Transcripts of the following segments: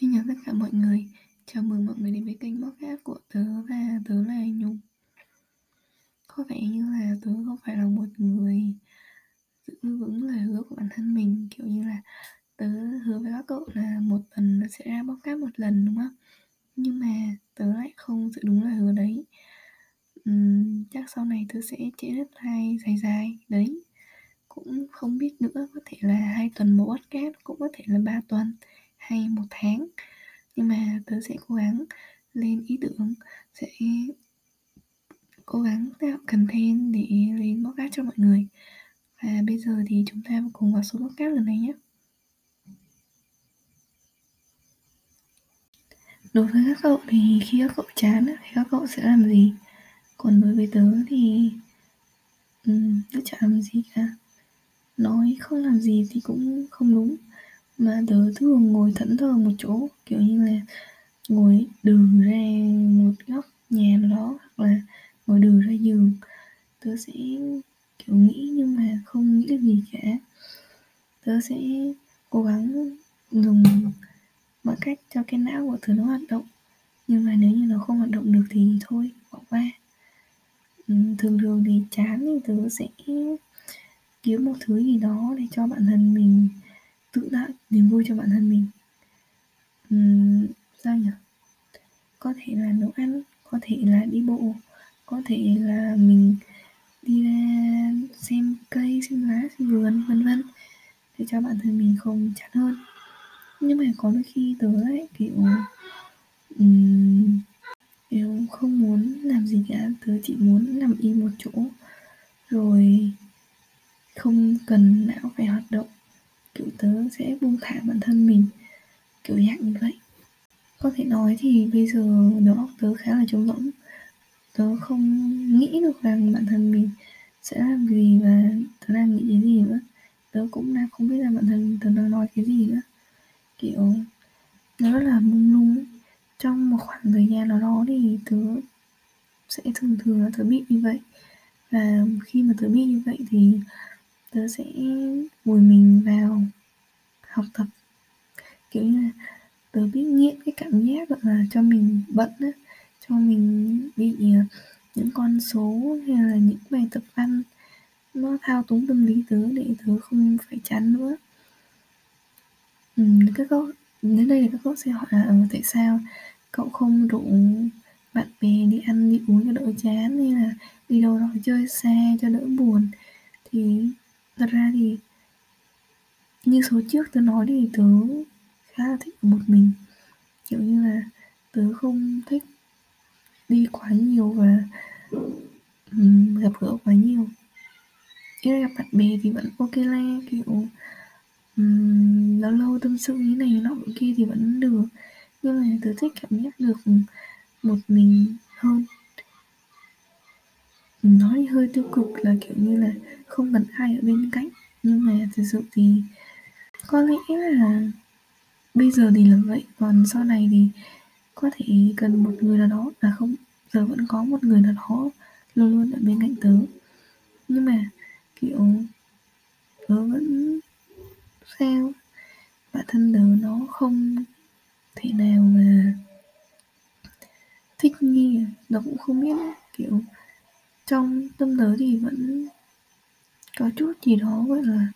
Xin chào tất cả mọi người, chào mừng mọi người đến với kênh podcast của tớ và tớ là Nhung. Có vẻ như là tớ không phải là một người giữ vững lời hứa của bản thân mình Kiểu như là tớ hứa với các cậu là một tuần nó sẽ ra podcast một lần đúng không? Nhưng mà tớ lại không giữ đúng lời hứa đấy. Uhm, Chắc sau này tớ sẽ trễ deadline dài dài đấy. Cũng không biết nữa, có thể là hai tuần một podcast, cũng có thể là ba tuần hay một tháng. Nhưng mà tớ sẽ cố gắng lên ý tưởng sẽ cố gắng tạo content để lên podcast cho mọi người. Và bây giờ thì chúng ta cùng vào số podcast lần này nhé. Đối với các cậu thì khi các cậu chán thì các cậu sẽ làm gì? Còn đối với tớ thì ừ, tớ chẳng làm gì cả. Nói không làm gì thì cũng không đúng mà tớ thường ngồi thẫn thờ một chỗ, kiểu như là ngồi đừ ra một góc nhà nào đó, hoặc là ngồi đừ ra giường. Tớ sẽ, kiểu, nghĩ nhưng mà không nghĩ được gì cả. Tớ sẽ cố gắng dùng mọi cách cho cái não của tớ nó hoạt động. Nhưng mà nếu như nó không hoạt động được thì thôi, bỏ qua. Ừ, thường thường thì chán thì tớ sẽ kiếm một thứ gì đó để cho bản thân mình tự tạo niềm vui cho bản thân mình. Uhm, sao nhỉ? Có thể là nấu ăn có thể là đi bộ có thể là mình đi ra xem cây xem lá xem vườn vân vân để cho bản thân mình không chán hơn. Nhưng mà có đôi khi tớ lại kiểu um, kiểu không muốn làm gì cả tớ chỉ muốn nằm im một chỗ. Rồi không cần não phải hoạt động kiểu tớ sẽ buông thả bản thân mình, kiểu dạng như vậy. Có thể nói thì bây giờ đầu óc tớ khá là trống rỗng. Tớ không nghĩ được rằng bản thân mình sẽ làm gì và tớ đang nghĩ cái gì nữa. Tớ cũng đang không biết là bản thân tớ đang nói cái gì nữa. Kiểu, nó rất là mông lung trong một khoảng thời gian nào đó thì tớ sẽ thường thường là tớ bị như vậy. Và khi mà tớ bị như vậy thì tớ sẽ vùi mình vào học tập. Kiểu như là tớ biết nghiện cái cảm giác gọi là cho mình bận á cho mình bị à, những con số hay là những bài tập văn nó thao túng tâm lý tớ để tớ không phải chán nữa. Ừ, các cậu đến đây thì các cậu sẽ hỏi là ừ, tại sao cậu không rủ bạn bè đi ăn đi uống cho đỡ chán hay là đi đâu đó chơi xa cho đỡ buồn? Thì thật ra thì như số trước tớ nói thì tớ khá là thích một mình. Kiểu như là tớ không thích đi quá nhiều và um, gặp gỡ quá nhiều. Khi gặp bạn bè thì vẫn ok la kiểu um, lâu lâu tâm sự như này nọ kia thì vẫn được. Nhưng mà tớ thích cảm giác được một mình hơn. Nói hơi tiêu cực là kiểu như là không cần ai ở bên cạnh. Nhưng mà thực sự thì có lẽ là bây giờ thì là vậy. Còn sau này thì có thể cần một người nào đó là không, giờ vẫn có một người nào đó luôn luôn ở bên cạnh tớ. Nhưng mà, kiểu, tớ vẫn sao bản thân tớ nó không thể nào mà thích nghi. Nó cũng không biết, kiểu, trong tâm tớ thì vẫn có chút gì đó gọi là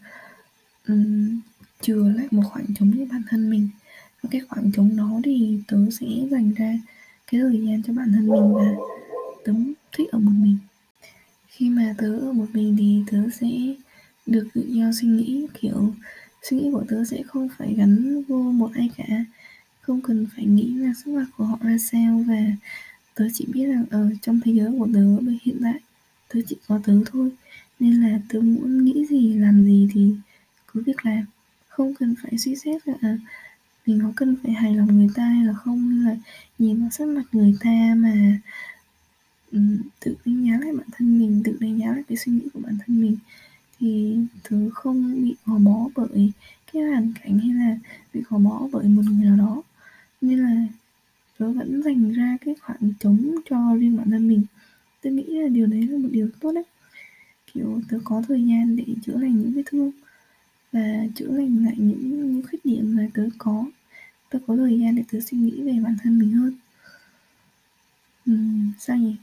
um, chừa lại một khoảng trống cho bản thân mình. Và cái khoảng trống đó thì tớ sẽ dành ra cái thời gian cho bản thân mình và tớ thích ở một mình. Khi mà tớ ở một mình thì tớ sẽ được tự do suy nghĩ kiểu suy nghĩ của tớ sẽ không phải gắn vô một ai cả. Không cần phải nghĩ là sức mặt của họ ra sao và tớ chỉ biết rằng ở trong thế giới của tớ bây hiện tại tớ chỉ có tớ thôi nên là tớ muốn nghĩ gì làm gì thì cứ việc làm. Không cần phải suy xét là à, mình có cần phải hài lòng người ta hay là không. Hay là nhìn vào sắc mặt người ta mà um, tự đánh giá lại bản thân mình tự đánh giá lại cái suy nghĩ của bản thân mình thì thứ không bị gò bó bởi cái hoàn cảnh hay là bị gò bó bởi một người nào đó nên là tớ vẫn dành ra cái khoảng trống cho riêng bản thân mình tôi nghĩ là điều đấy là một điều tốt đấy kiểu tớ có thời gian để chữa lành những vết thương. Và chữa lành lại những, những khuyết điểm mà tớ có. Tớ có thời gian để tớ suy nghĩ về bản thân mình hơn. Uhm, sao nhỉ?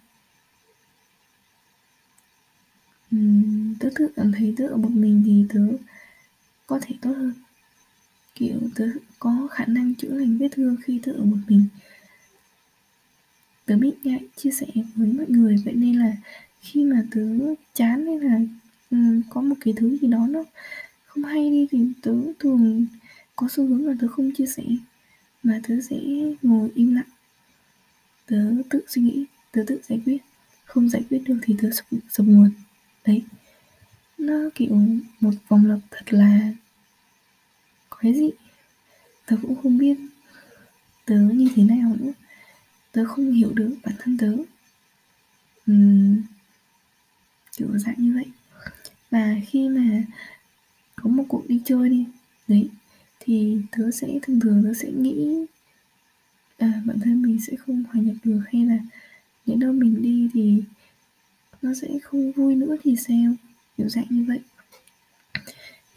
Uhm, tớ tự cảm thấy tớ ở một mình thì tớ có thể tốt hơn. Kiểu tớ có khả năng chữa lành vết thương khi tớ ở một mình. Tớ biết ngại chia sẻ với mọi người vậy nên là khi mà tớ chán hay là um, có một cái thứ gì đó nó không hay đi thì tớ thường có xu hướng là tớ không chia sẻ mà tớ sẽ ngồi im lặng. Tớ tự suy nghĩ tớ tự giải quyết. Không giải quyết được thì tớ sập, sập nguồn. Đấy. Nó kiểu một vòng lặp thật là quái dị. Tớ cũng không biết tớ như thế nào nữa. Tớ không hiểu được bản thân tớ. Uhm, kiểu dạng như vậy và khi mà có một cuộc đi chơi đi đấy thì tớ sẽ thường thường tớ sẽ nghĩ à, bản thân mình sẽ không hòa nhập được hay là những đâu mình đi thì nó sẽ không vui nữa thì sao? Kiểu dạng như vậy.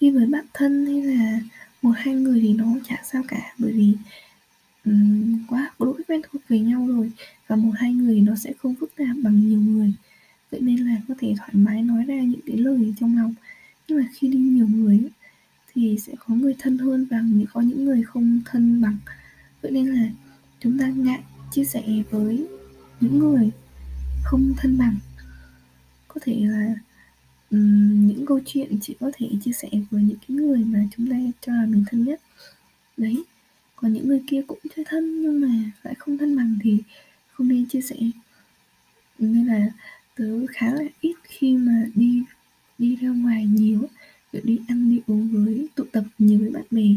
Đi với bạn thân hay là một hai người thì nó chả sao cả bởi vì um, quá có đỗi quen thuộc với nhau rồi. Và một hai người nó sẽ không phức tạp bằng nhiều người vậy nên là có thể thoải mái nói ra những cái lời trong lòng. Nhưng mà khi đi nhiều người thì sẽ có người thân hơn và có những người không thân bằng. Vậy nên là chúng ta ngại chia sẻ với những người không thân bằng. Có thể là um, những câu chuyện chỉ có thể chia sẻ với những cái người mà chúng ta cho là mình thân nhất. Đấy còn những người kia cũng chơi thân nhưng mà lại không thân bằng thì không nên chia sẻ. Nên là tớ khá là ít khi mà đi đi ra ngoài nhiều. Kiểu đi ăn, đi uống với tụ tập nhiều với bạn bè.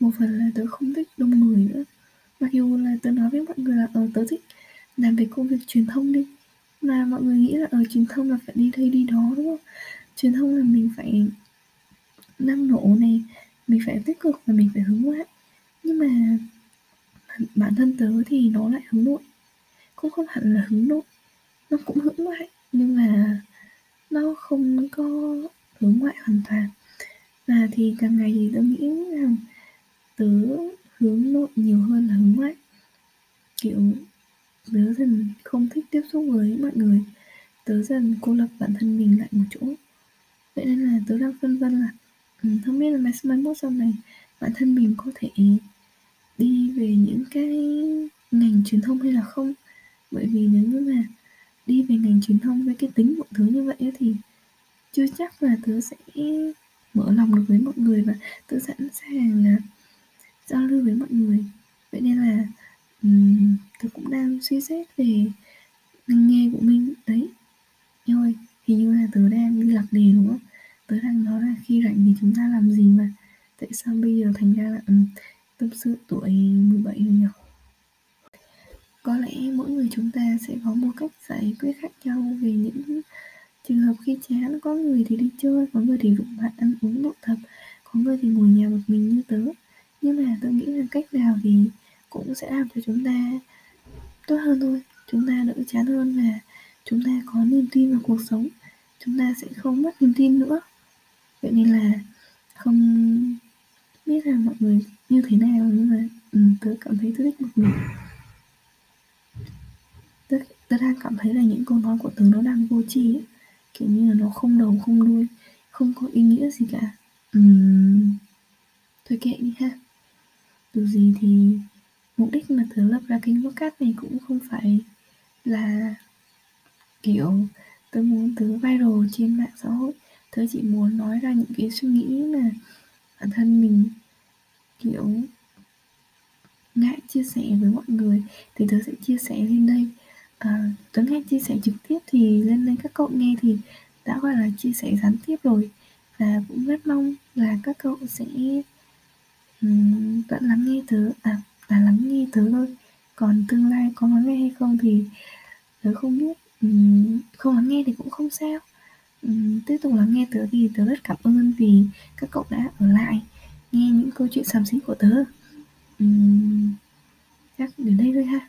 Một phần là tớ không thích đông người nữa. Mặc dù là tớ nói với mọi người là ờ tớ thích làm về công việc truyền thông đi. Mà mọi người nghĩ là ở truyền thông là phải đi đây, đi đó, đúng không? Truyền thông là mình phải năng nổ này, mình phải tích cực và mình phải hướng ngoại. Nhưng mà bản thân tớ thì nó lại hướng nội. Cũng không hẳn là hướng nội nó cũng hướng ngoại nhưng mà nó không có hướng ngoại hoàn toàn. Và thì càng ngày thì tớ nghĩ rằng tớ hướng nội nhiều hơn là hướng ngoại. Kiểu tớ dần không thích tiếp xúc với mọi người. Tớ dần cô lập bản thân mình lại một chỗ. Vậy nên là tớ đang phân vân là ừ, không biết là mai mai mốt sau này bản thân mình có thể đi về những cái ngành truyền thông hay là không? Bởi vì nếu như mà đi về ngành truyền thông với cái tính mọi thứ như vậy thì chưa chắc là tớ sẽ mở lòng được với mọi người và tớ sẵn sàng là giao lưu với mọi người. Vậy nên là um, tớ cũng đang suy xét về ngành nghề của mình. Đấy. Nhưng ơi hình như là tớ đang đi lạc đề đúng không? Tớ đang nói là khi rảnh thì chúng ta làm gì mà? Tại sao bây giờ thành ra là um, tâm sự tuổi 17 rồi nhỉ? Có lẽ mỗi người chúng ta sẽ có một cách giải quyết khác nhau về những trường hợp khi chán. Có người thì đi chơi, có người thì rủ bạn ăn uống tụ tập, có người thì ngồi nhà một mình như tớ. Nhưng mà tôi nghĩ là cách nào thì cũng sẽ làm cho chúng ta tốt hơn thôi. Chúng ta đỡ chán hơn và chúng ta có niềm tin vào cuộc sống. Chúng ta sẽ không mất niềm tin nữa. Vậy nên là không biết là mọi người như thế nào nhưng mà ừ, tớ cảm thấy tớ thích một mình tớ, tớ đang cảm thấy là những câu nói của tớ chi ấy. kiểu như là nó không đầu không đuôi không có ý nghĩa gì cả. Uhm, thôi kệ đi ha. Dù gì thì mục đích mà tớ lập ra kênh podcast này cũng không phải là kiểu tớ muốn tớ viral trên mạng xã hội. Tớ chỉ muốn nói ra những cái suy nghĩ mà bản thân mình kiểu ngại chia sẻ với mọi người. Thì tớ sẽ chia sẻ lên đây à, tớ nghe chia sẻ trực tiếp thì lên đây các cậu nghe thì đã gọi là chia sẻ gián tiếp rồi. Và cũng rất mong là các cậu sẽ um, vẫn lắng nghe tớ à là lắng nghe tớ thôi. Còn tương lai có lắng nghe hay không thì tớ không biết um, không lắng nghe thì cũng không sao. Um, tiếp tục lắng nghe tớ thì tớ rất cảm ơn vì các cậu đã ở lại nghe những câu chuyện xàm xí của tớ. Um, chắc đến đây thôi ha